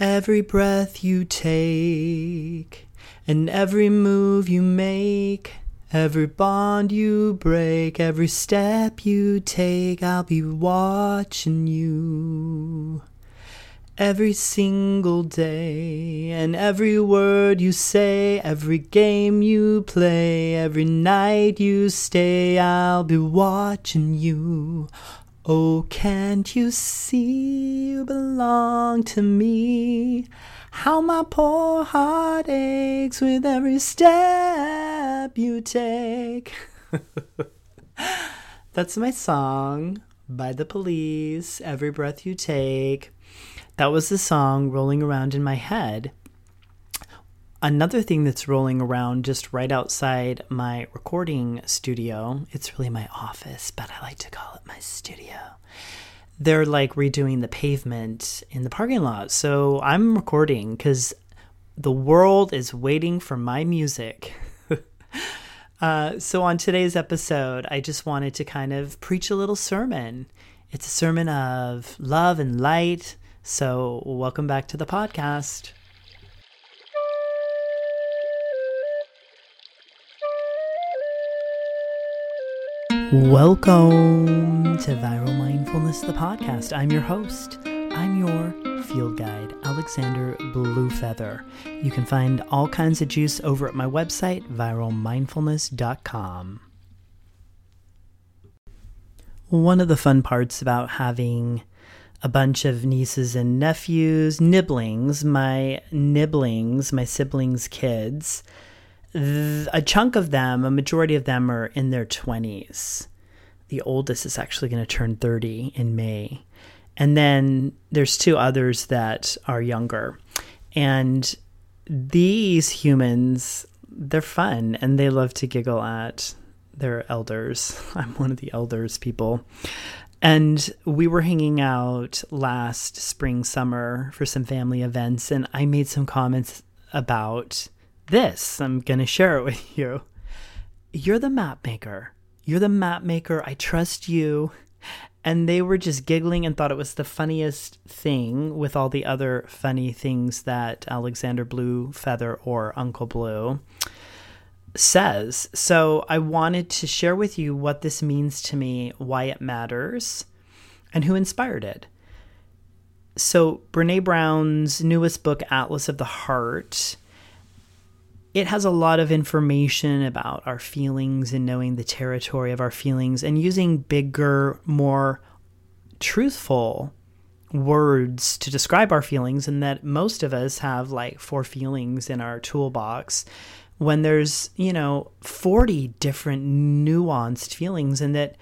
Every breath you take, and every move you make, every bond you break, every step you take, I'll be watching you. Every single day, and every word you say, every game you play, every night you stay, I'll be watching you. Oh, can't you see you belong to me? How my poor heart aches with every step you take. That's my song by the police, Every Breath You Take. That was the song rolling around in my head Another thing that's rolling around just right outside my recording studio, it's really my office, but I like to call it my studio. They're like redoing the pavement in the parking lot. So I'm recording because the world is waiting for my music. uh, so on today's episode, I just wanted to kind of preach a little sermon. It's a sermon of love and light. So welcome back to the podcast. Welcome to Viral Mindfulness, the podcast. I'm your host. I'm your field guide, Alexander Bluefeather. You can find all kinds of juice over at my website, viralmindfulness.com. One of the fun parts about having a bunch of nieces and nephews, nibblings, my nibblings, my siblings' kids, a chunk of them, a majority of them are in their 20s. The oldest is actually going to turn 30 in May. And then there's two others that are younger. And these humans, they're fun and they love to giggle at their elders. I'm one of the elders people. And we were hanging out last spring, summer for some family events, and I made some comments about this. I'm going to share it with you. You're the map maker. You're the map maker. I trust you. And they were just giggling and thought it was the funniest thing with all the other funny things that Alexander Blue Feather or Uncle Blue says. So I wanted to share with you what this means to me, why it matters, and who inspired it. So, Brene Brown's newest book, Atlas of the Heart, it has a lot of information about our feelings and knowing the territory of our feelings and using bigger, more truthful words to describe our feelings, and that most of us have like four feelings in our toolbox when there's, you know, 40 different nuanced feelings, and that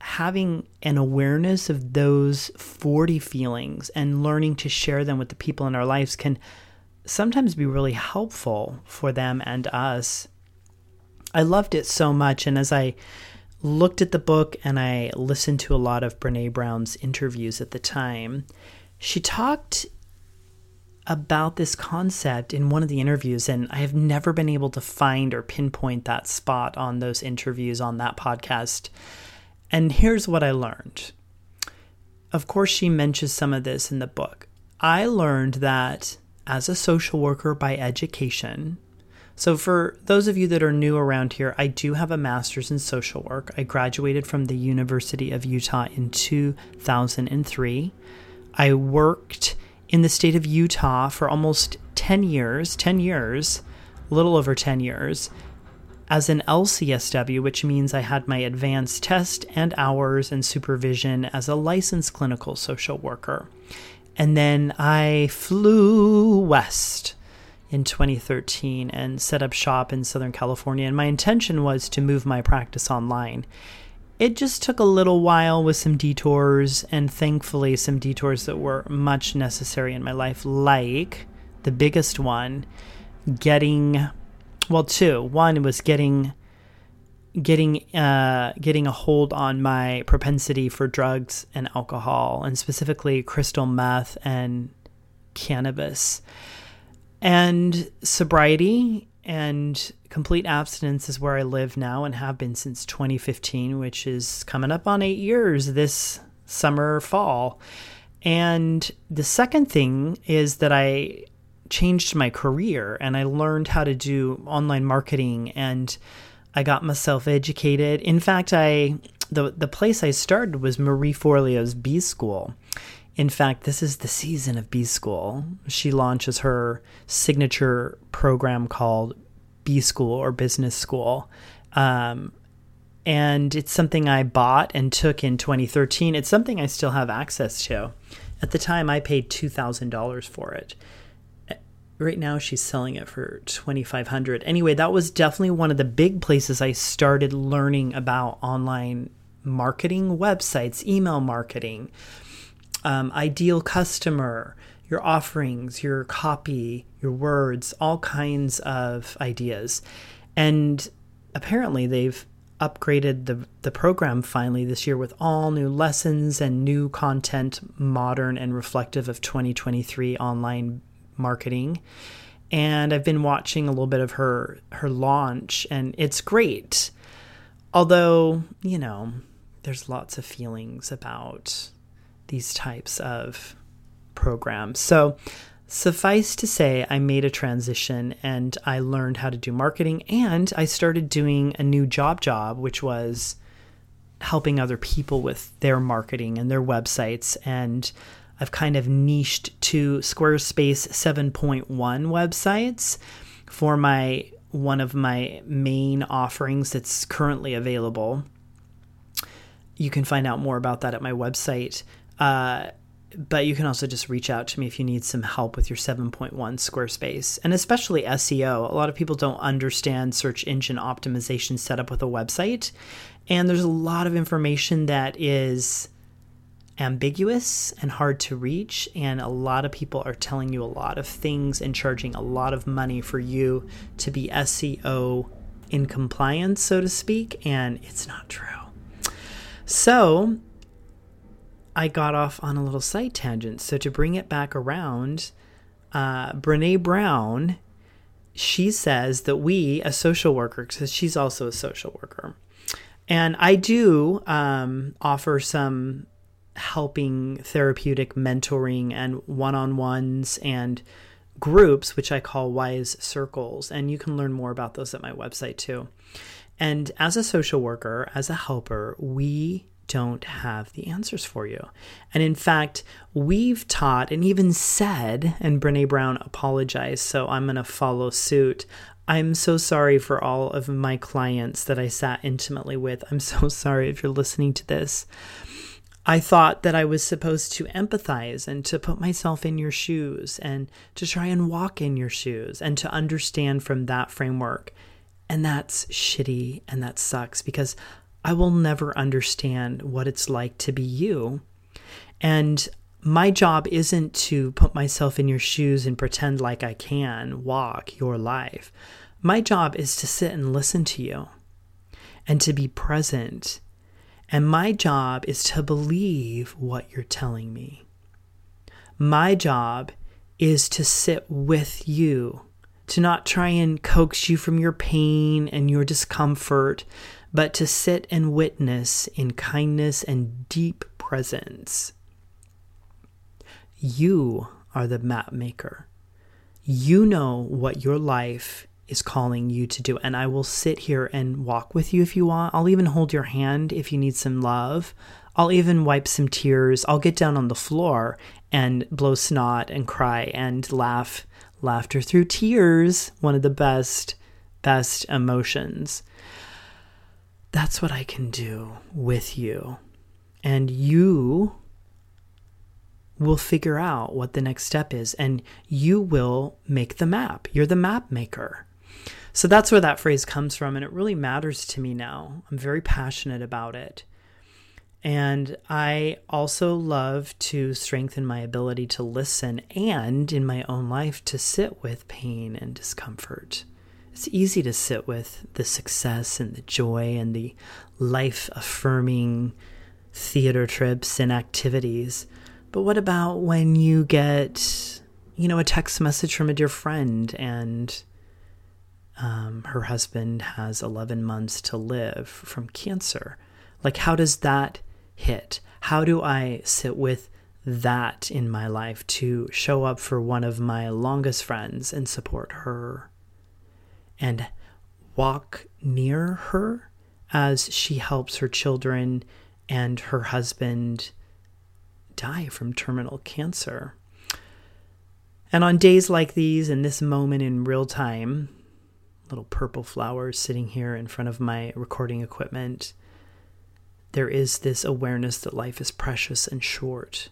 having an awareness of those 40 feelings and learning to share them with the people in our lives can sometimes be really helpful for them and us. I loved it so much. And as I looked at the book and I listened to a lot of Brene Brown's interviews at the time, she talked about this concept in one of the interviews. And I have never been able to find or pinpoint that spot on those interviews on that podcast. And here's what I learned. Of course, she mentions some of this in the book. I learned that as a social worker by education. So, for those of you that are new around here, I do have a master's in social work. I graduated from the University of Utah in 2003. I worked in the state of Utah for almost 10 years, 10 years, a little over 10 years, as an LCSW, which means I had my advanced test and hours and supervision as a licensed clinical social worker. And then I flew west in 2013 and set up shop in Southern California. And my intention was to move my practice online. It just took a little while with some detours, and thankfully, some detours that were much necessary in my life, like the biggest one getting, well, two. One was getting getting uh, getting a hold on my propensity for drugs and alcohol, and specifically crystal meth and cannabis, and sobriety and complete abstinence is where I live now and have been since 2015, which is coming up on eight years this summer fall. And the second thing is that I changed my career and I learned how to do online marketing and I got myself educated. In fact, I the the place I started was Marie Forleo's B School. In fact, this is the season of B School. She launches her signature program called B School or Business School. Um, and it's something I bought and took in 2013. It's something I still have access to. At the time, I paid $2,000 for it. Right now, she's selling it for 2500 Anyway, that was definitely one of the big places I started learning about online marketing websites, email marketing, um, ideal customer, your offerings, your copy, your words, all kinds of ideas. And apparently, they've upgraded the, the program finally this year with all new lessons and new content, modern and reflective of 2023 online marketing. And I've been watching a little bit of her her launch and it's great. Although, you know, there's lots of feelings about these types of programs. So Suffice to say, I made a transition and I learned how to do marketing and I started doing a new job job, which was helping other people with their marketing and their websites. And I've kind of niched to Squarespace 7.1 websites for my one of my main offerings that's currently available. You can find out more about that at my website. Uh, but you can also just reach out to me if you need some help with your 7.1 Squarespace and especially SEO. A lot of people don't understand search engine optimization setup with a website, and there's a lot of information that is ambiguous and hard to reach and a lot of people are telling you a lot of things and charging a lot of money for you to be SEO in compliance so to speak and it's not true. So, I got off on a little side tangent. So to bring it back around, uh, Brene Brown, she says that we, as social workers, because she's also a social worker, and I do um, offer some helping therapeutic mentoring and one on ones and groups, which I call Wise Circles. And you can learn more about those at my website too. And as a social worker, as a helper, we don't have the answers for you. And in fact, we've taught and even said, and Brene Brown apologized, so I'm going to follow suit. I'm so sorry for all of my clients that I sat intimately with. I'm so sorry if you're listening to this. I thought that I was supposed to empathize and to put myself in your shoes and to try and walk in your shoes and to understand from that framework. And that's shitty and that sucks because I will never understand what it's like to be you. And my job isn't to put myself in your shoes and pretend like I can walk your life. My job is to sit and listen to you and to be present. And my job is to believe what you're telling me. My job is to sit with you, to not try and coax you from your pain and your discomfort, but to sit and witness in kindness and deep presence. You are the map maker. You know what your life is calling you to do. And I will sit here and walk with you if you want. I'll even hold your hand if you need some love. I'll even wipe some tears. I'll get down on the floor and blow snot and cry and laugh. Laughter through tears, one of the best, best emotions that's what I can do with you. And you will figure out what the next step is and you will make the map. You're the map maker. So that's where that phrase comes from. And it really matters to me now. I'm very passionate about it. And I also love to strengthen my ability to listen and in my own life to sit with pain and discomfort. It's easy to sit with the success and the joy and the life affirming theater trips and activities. But what about when you get, you know, a text message from a dear friend and um, her husband has 11 months to live from cancer? Like, how does that hit? How do I sit with that in my life to show up for one of my longest friends and support her and walk near her as she helps her children and her husband die from terminal cancer. And on days like these, in this moment in real time, little purple flowers sitting here in front of my recording equipment, there is this awareness that life is precious and short,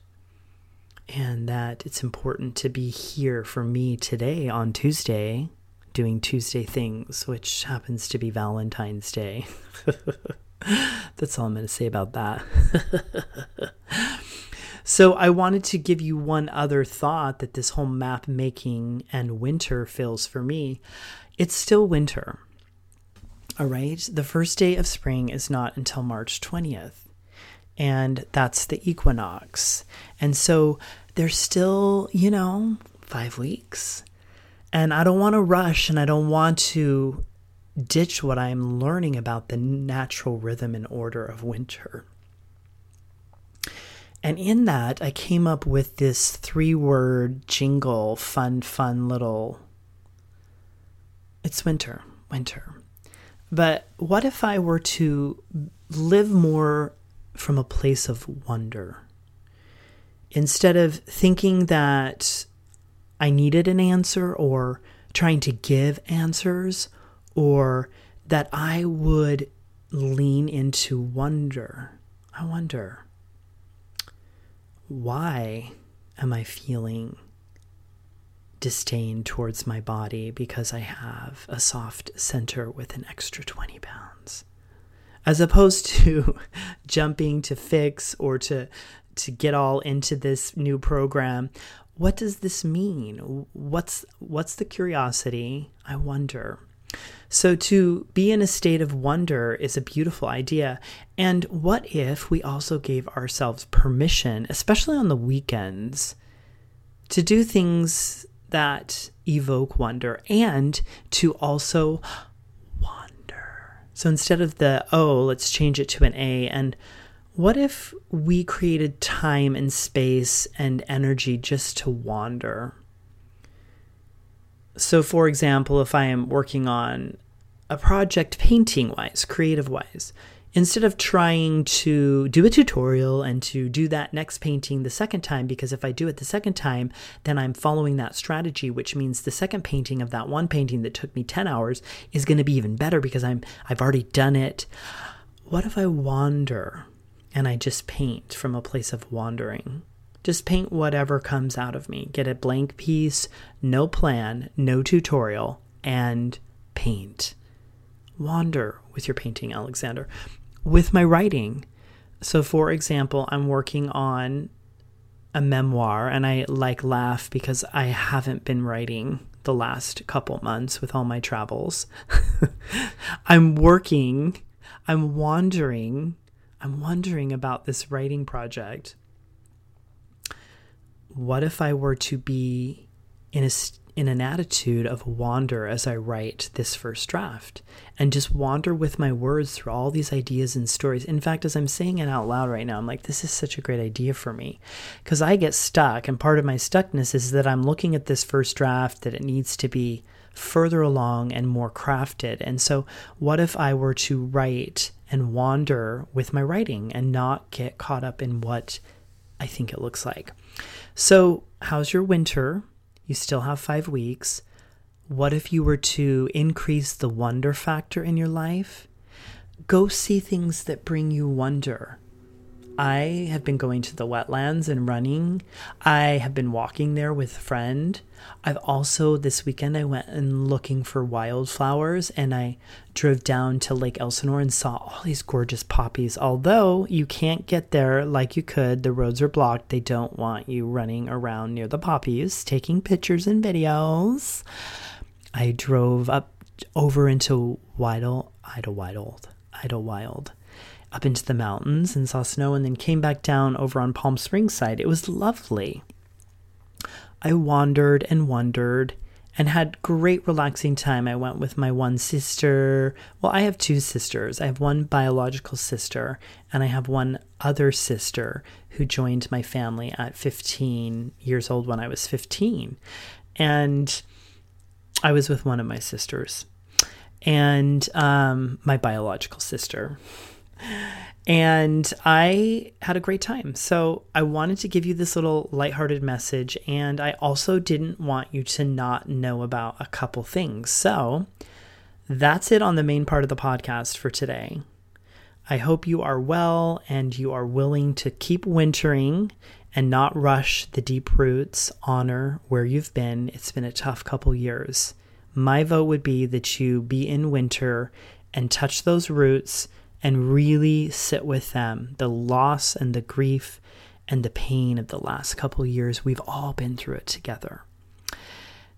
and that it's important to be here for me today on Tuesday, doing Tuesday things, which happens to be Valentine's Day. That's all I'm going to say about that. so, I wanted to give you one other thought that this whole map making and winter feels for me. It's still winter. All right. The first day of spring is not until March 20th, and that's the equinox. And so, there's still, you know, five weeks. And I don't want to rush and I don't want to ditch what I'm learning about the natural rhythm and order of winter. And in that, I came up with this three word jingle, fun, fun little. It's winter, winter. But what if I were to live more from a place of wonder? Instead of thinking that I needed an answer or trying to give answers, or that I would lean into wonder. I wonder, why am I feeling disdain towards my body because I have a soft center with an extra 20 pounds? As opposed to jumping to fix or to to get all into this new program. What does this mean? What's what's the curiosity? I wonder. So, to be in a state of wonder is a beautiful idea. And what if we also gave ourselves permission, especially on the weekends, to do things that evoke wonder and to also wander? So, instead of the O, let's change it to an A. And what if we created time and space and energy just to wander? So, for example, if I am working on a project painting wise, creative wise, instead of trying to do a tutorial and to do that next painting the second time, because if I do it the second time, then I'm following that strategy, which means the second painting of that one painting that took me 10 hours is going to be even better because I'm I've already done it. What if I wander and I just paint from a place of wandering? Just paint whatever comes out of me. Get a blank piece, no plan, no tutorial, and paint. Wander with your painting, Alexander. With my writing, so for example, I'm working on a memoir and I like laugh because I haven't been writing the last couple months with all my travels. I'm working, I'm wandering, I'm wondering about this writing project what if I were to be in a in an attitude of wander as I write this first draft and just wander with my words through all these ideas and stories. In fact, as I'm saying it out loud right now, I'm like, this is such a great idea for me because I get stuck. And part of my stuckness is that I'm looking at this first draft that it needs to be further along and more crafted. And so, what if I were to write and wander with my writing and not get caught up in what I think it looks like? So, how's your winter? You still have five weeks. What if you were to increase the wonder factor in your life? Go see things that bring you wonder. I have been going to the wetlands and running. I have been walking there with a friend. I've also, this weekend, I went and looking for wildflowers and I drove down to Lake Elsinore and saw all these gorgeous poppies. Although you can't get there like you could, the roads are blocked. They don't want you running around near the poppies, taking pictures and videos. I drove up over into Idle, Idyllwild, Idyllwild up into the mountains and saw snow and then came back down over on Palm Springs side. It was lovely. I wandered and wondered and had great relaxing time. I went with my one sister. Well, I have two sisters. I have one biological sister and I have one other sister who joined my family at 15 years old when I was 15. And I was with one of my sisters and um, my biological sister. And I had a great time. So I wanted to give you this little lighthearted message. And I also didn't want you to not know about a couple things. So that's it on the main part of the podcast for today. I hope you are well and you are willing to keep wintering and not rush the deep roots, honor where you've been. It's been a tough couple years. My vote would be that you be in winter and touch those roots and really sit with them. The loss and the grief and the pain of the last couple years, we've all been through it together.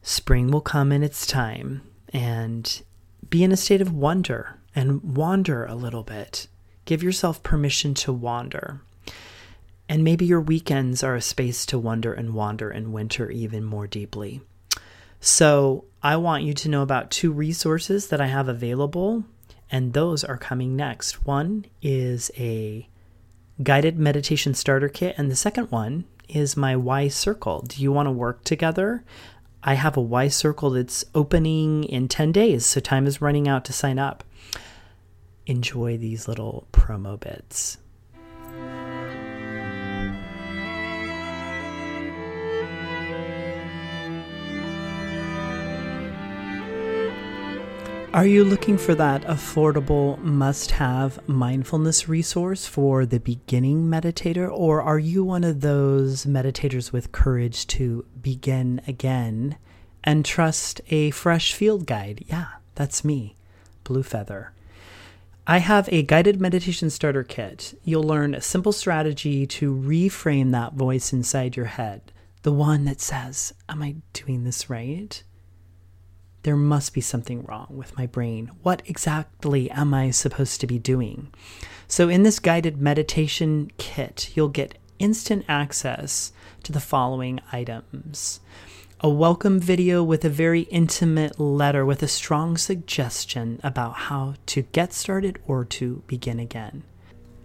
Spring will come in its time and be in a state of wonder and wander a little bit. Give yourself permission to wander. And maybe your weekends are a space to wonder and wander in winter even more deeply. So, I want you to know about two resources that I have available and those are coming next. One is a guided meditation starter kit, and the second one is my Wise Circle. Do you want to work together? I have a Wise Circle that's opening in 10 days, so time is running out to sign up. Enjoy these little promo bits. Are you looking for that affordable must have mindfulness resource for the beginning meditator, or are you one of those meditators with courage to begin again and trust a fresh field guide? Yeah, that's me, Blue Feather. I have a guided meditation starter kit. You'll learn a simple strategy to reframe that voice inside your head, the one that says, Am I doing this right? There must be something wrong with my brain. What exactly am I supposed to be doing? So, in this guided meditation kit, you'll get instant access to the following items a welcome video with a very intimate letter with a strong suggestion about how to get started or to begin again.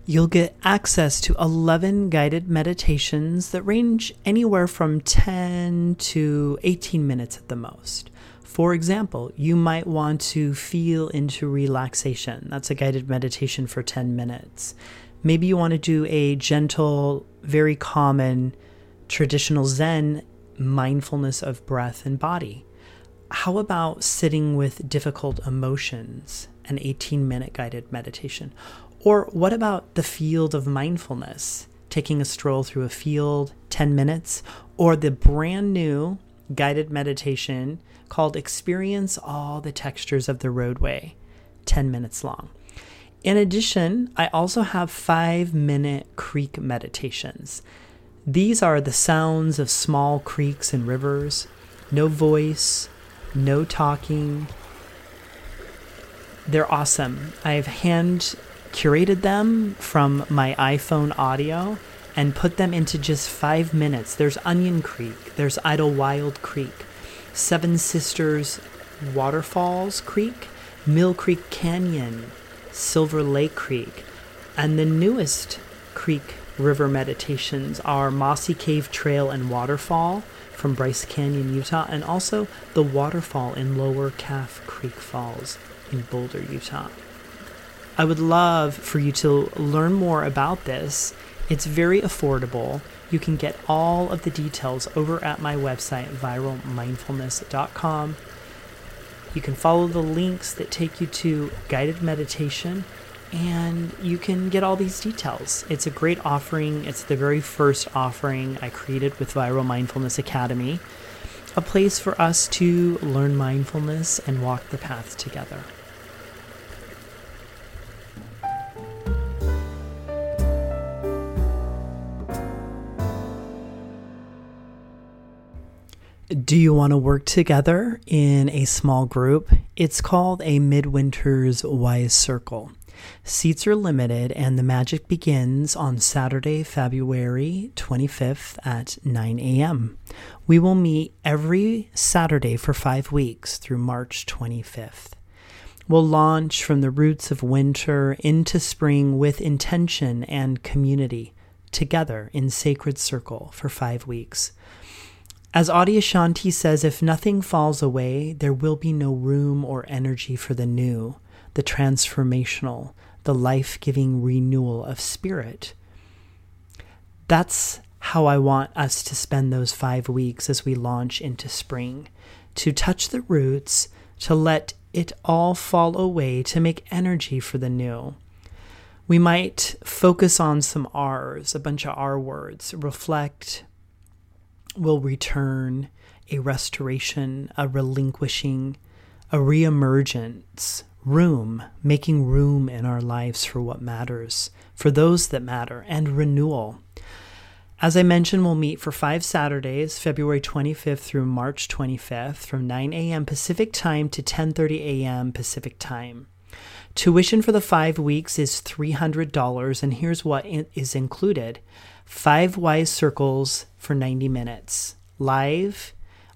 You'll get access to 11 guided meditations that range anywhere from 10 to 18 minutes at the most. For example, you might want to feel into relaxation. That's a guided meditation for 10 minutes. Maybe you want to do a gentle, very common traditional Zen mindfulness of breath and body. How about sitting with difficult emotions, an 18 minute guided meditation? Or what about the field of mindfulness, taking a stroll through a field, 10 minutes, or the brand new guided meditation called Experience All the Textures of the Roadway, 10 minutes long. In addition, I also have five minute creek meditations. These are the sounds of small creeks and rivers, no voice, no talking. They're awesome. I've hand curated them from my iPhone audio and put them into just five minutes. There's Onion Creek, there's Idyllwild Creek, Seven Sisters Waterfalls Creek, Mill Creek Canyon, Silver Lake Creek, and the newest creek river meditations are Mossy Cave Trail and Waterfall from Bryce Canyon, Utah, and also the waterfall in Lower Calf Creek Falls in Boulder, Utah. I would love for you to learn more about this. It's very affordable. You can get all of the details over at my website, viralmindfulness.com. You can follow the links that take you to guided meditation, and you can get all these details. It's a great offering. It's the very first offering I created with Viral Mindfulness Academy, a place for us to learn mindfulness and walk the path together. Do you want to work together in a small group? It's called a Midwinter's Wise Circle. Seats are limited, and the magic begins on Saturday, February 25th at 9 a.m. We will meet every Saturday for five weeks through March 25th. We'll launch from the roots of winter into spring with intention and community together in sacred circle for five weeks. As Adyashanti says, if nothing falls away, there will be no room or energy for the new, the transformational, the life giving renewal of spirit. That's how I want us to spend those five weeks as we launch into spring to touch the roots, to let it all fall away, to make energy for the new. We might focus on some R's, a bunch of R words, reflect, will return, a restoration, a relinquishing, a reemergence, room, making room in our lives for what matters, for those that matter, and renewal. As I mentioned, we'll meet for five Saturdays, February 25th through March 25th, from 9 a.m. Pacific Time to 10:30 a.m. Pacific Time. Tuition for the five weeks is $300, and here's what is included five wise circles for 90 minutes, live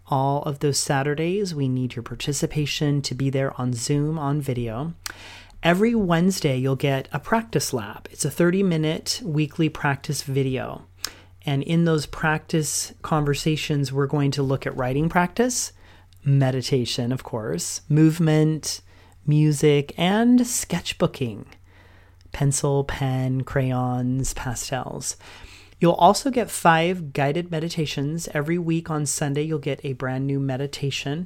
all of those Saturdays. We need your participation to be there on Zoom on video. Every Wednesday, you'll get a practice lab. It's a 30 minute weekly practice video. And in those practice conversations, we're going to look at writing practice, meditation, of course, movement, music, and sketchbooking pencil, pen, crayons, pastels. You'll also get five guided meditations. Every week on Sunday, you'll get a brand new meditation.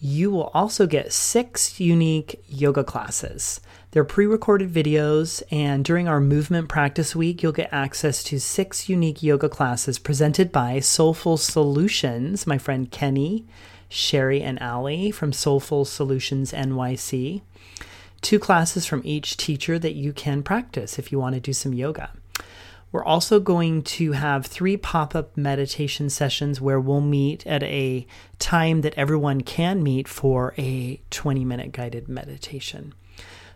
You will also get six unique yoga classes. They're pre recorded videos, and during our movement practice week, you'll get access to six unique yoga classes presented by Soulful Solutions, my friend Kenny, Sherry and Allie from Soulful Solutions NYC. Two classes from each teacher that you can practice if you want to do some yoga. We're also going to have three pop up meditation sessions where we'll meet at a time that everyone can meet for a 20 minute guided meditation.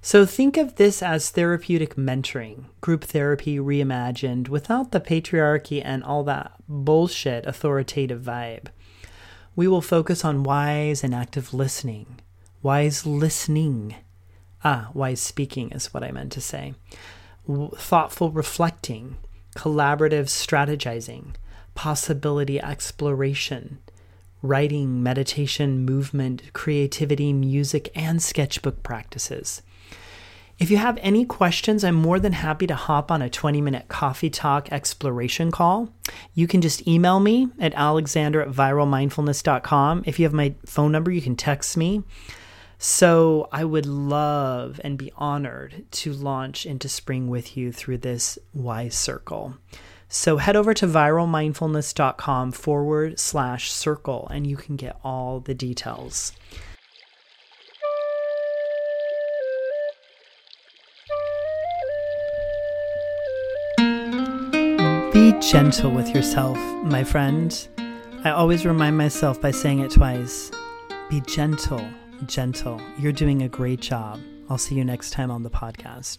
So think of this as therapeutic mentoring, group therapy reimagined without the patriarchy and all that bullshit authoritative vibe we will focus on wise and active listening. Wise listening. Ah, wise speaking is what I meant to say. Thoughtful reflecting, collaborative strategizing, possibility exploration, writing, meditation, movement, creativity, music, and sketchbook practices. If you have any questions, I'm more than happy to hop on a 20 minute coffee talk exploration call. You can just email me at alexander at viralmindfulness.com. If you have my phone number, you can text me. So I would love and be honored to launch into spring with you through this wise circle. So head over to viralmindfulness.com forward slash circle and you can get all the details. Be gentle with yourself, my friend. I always remind myself by saying it twice. Be gentle, gentle. You're doing a great job. I'll see you next time on the podcast.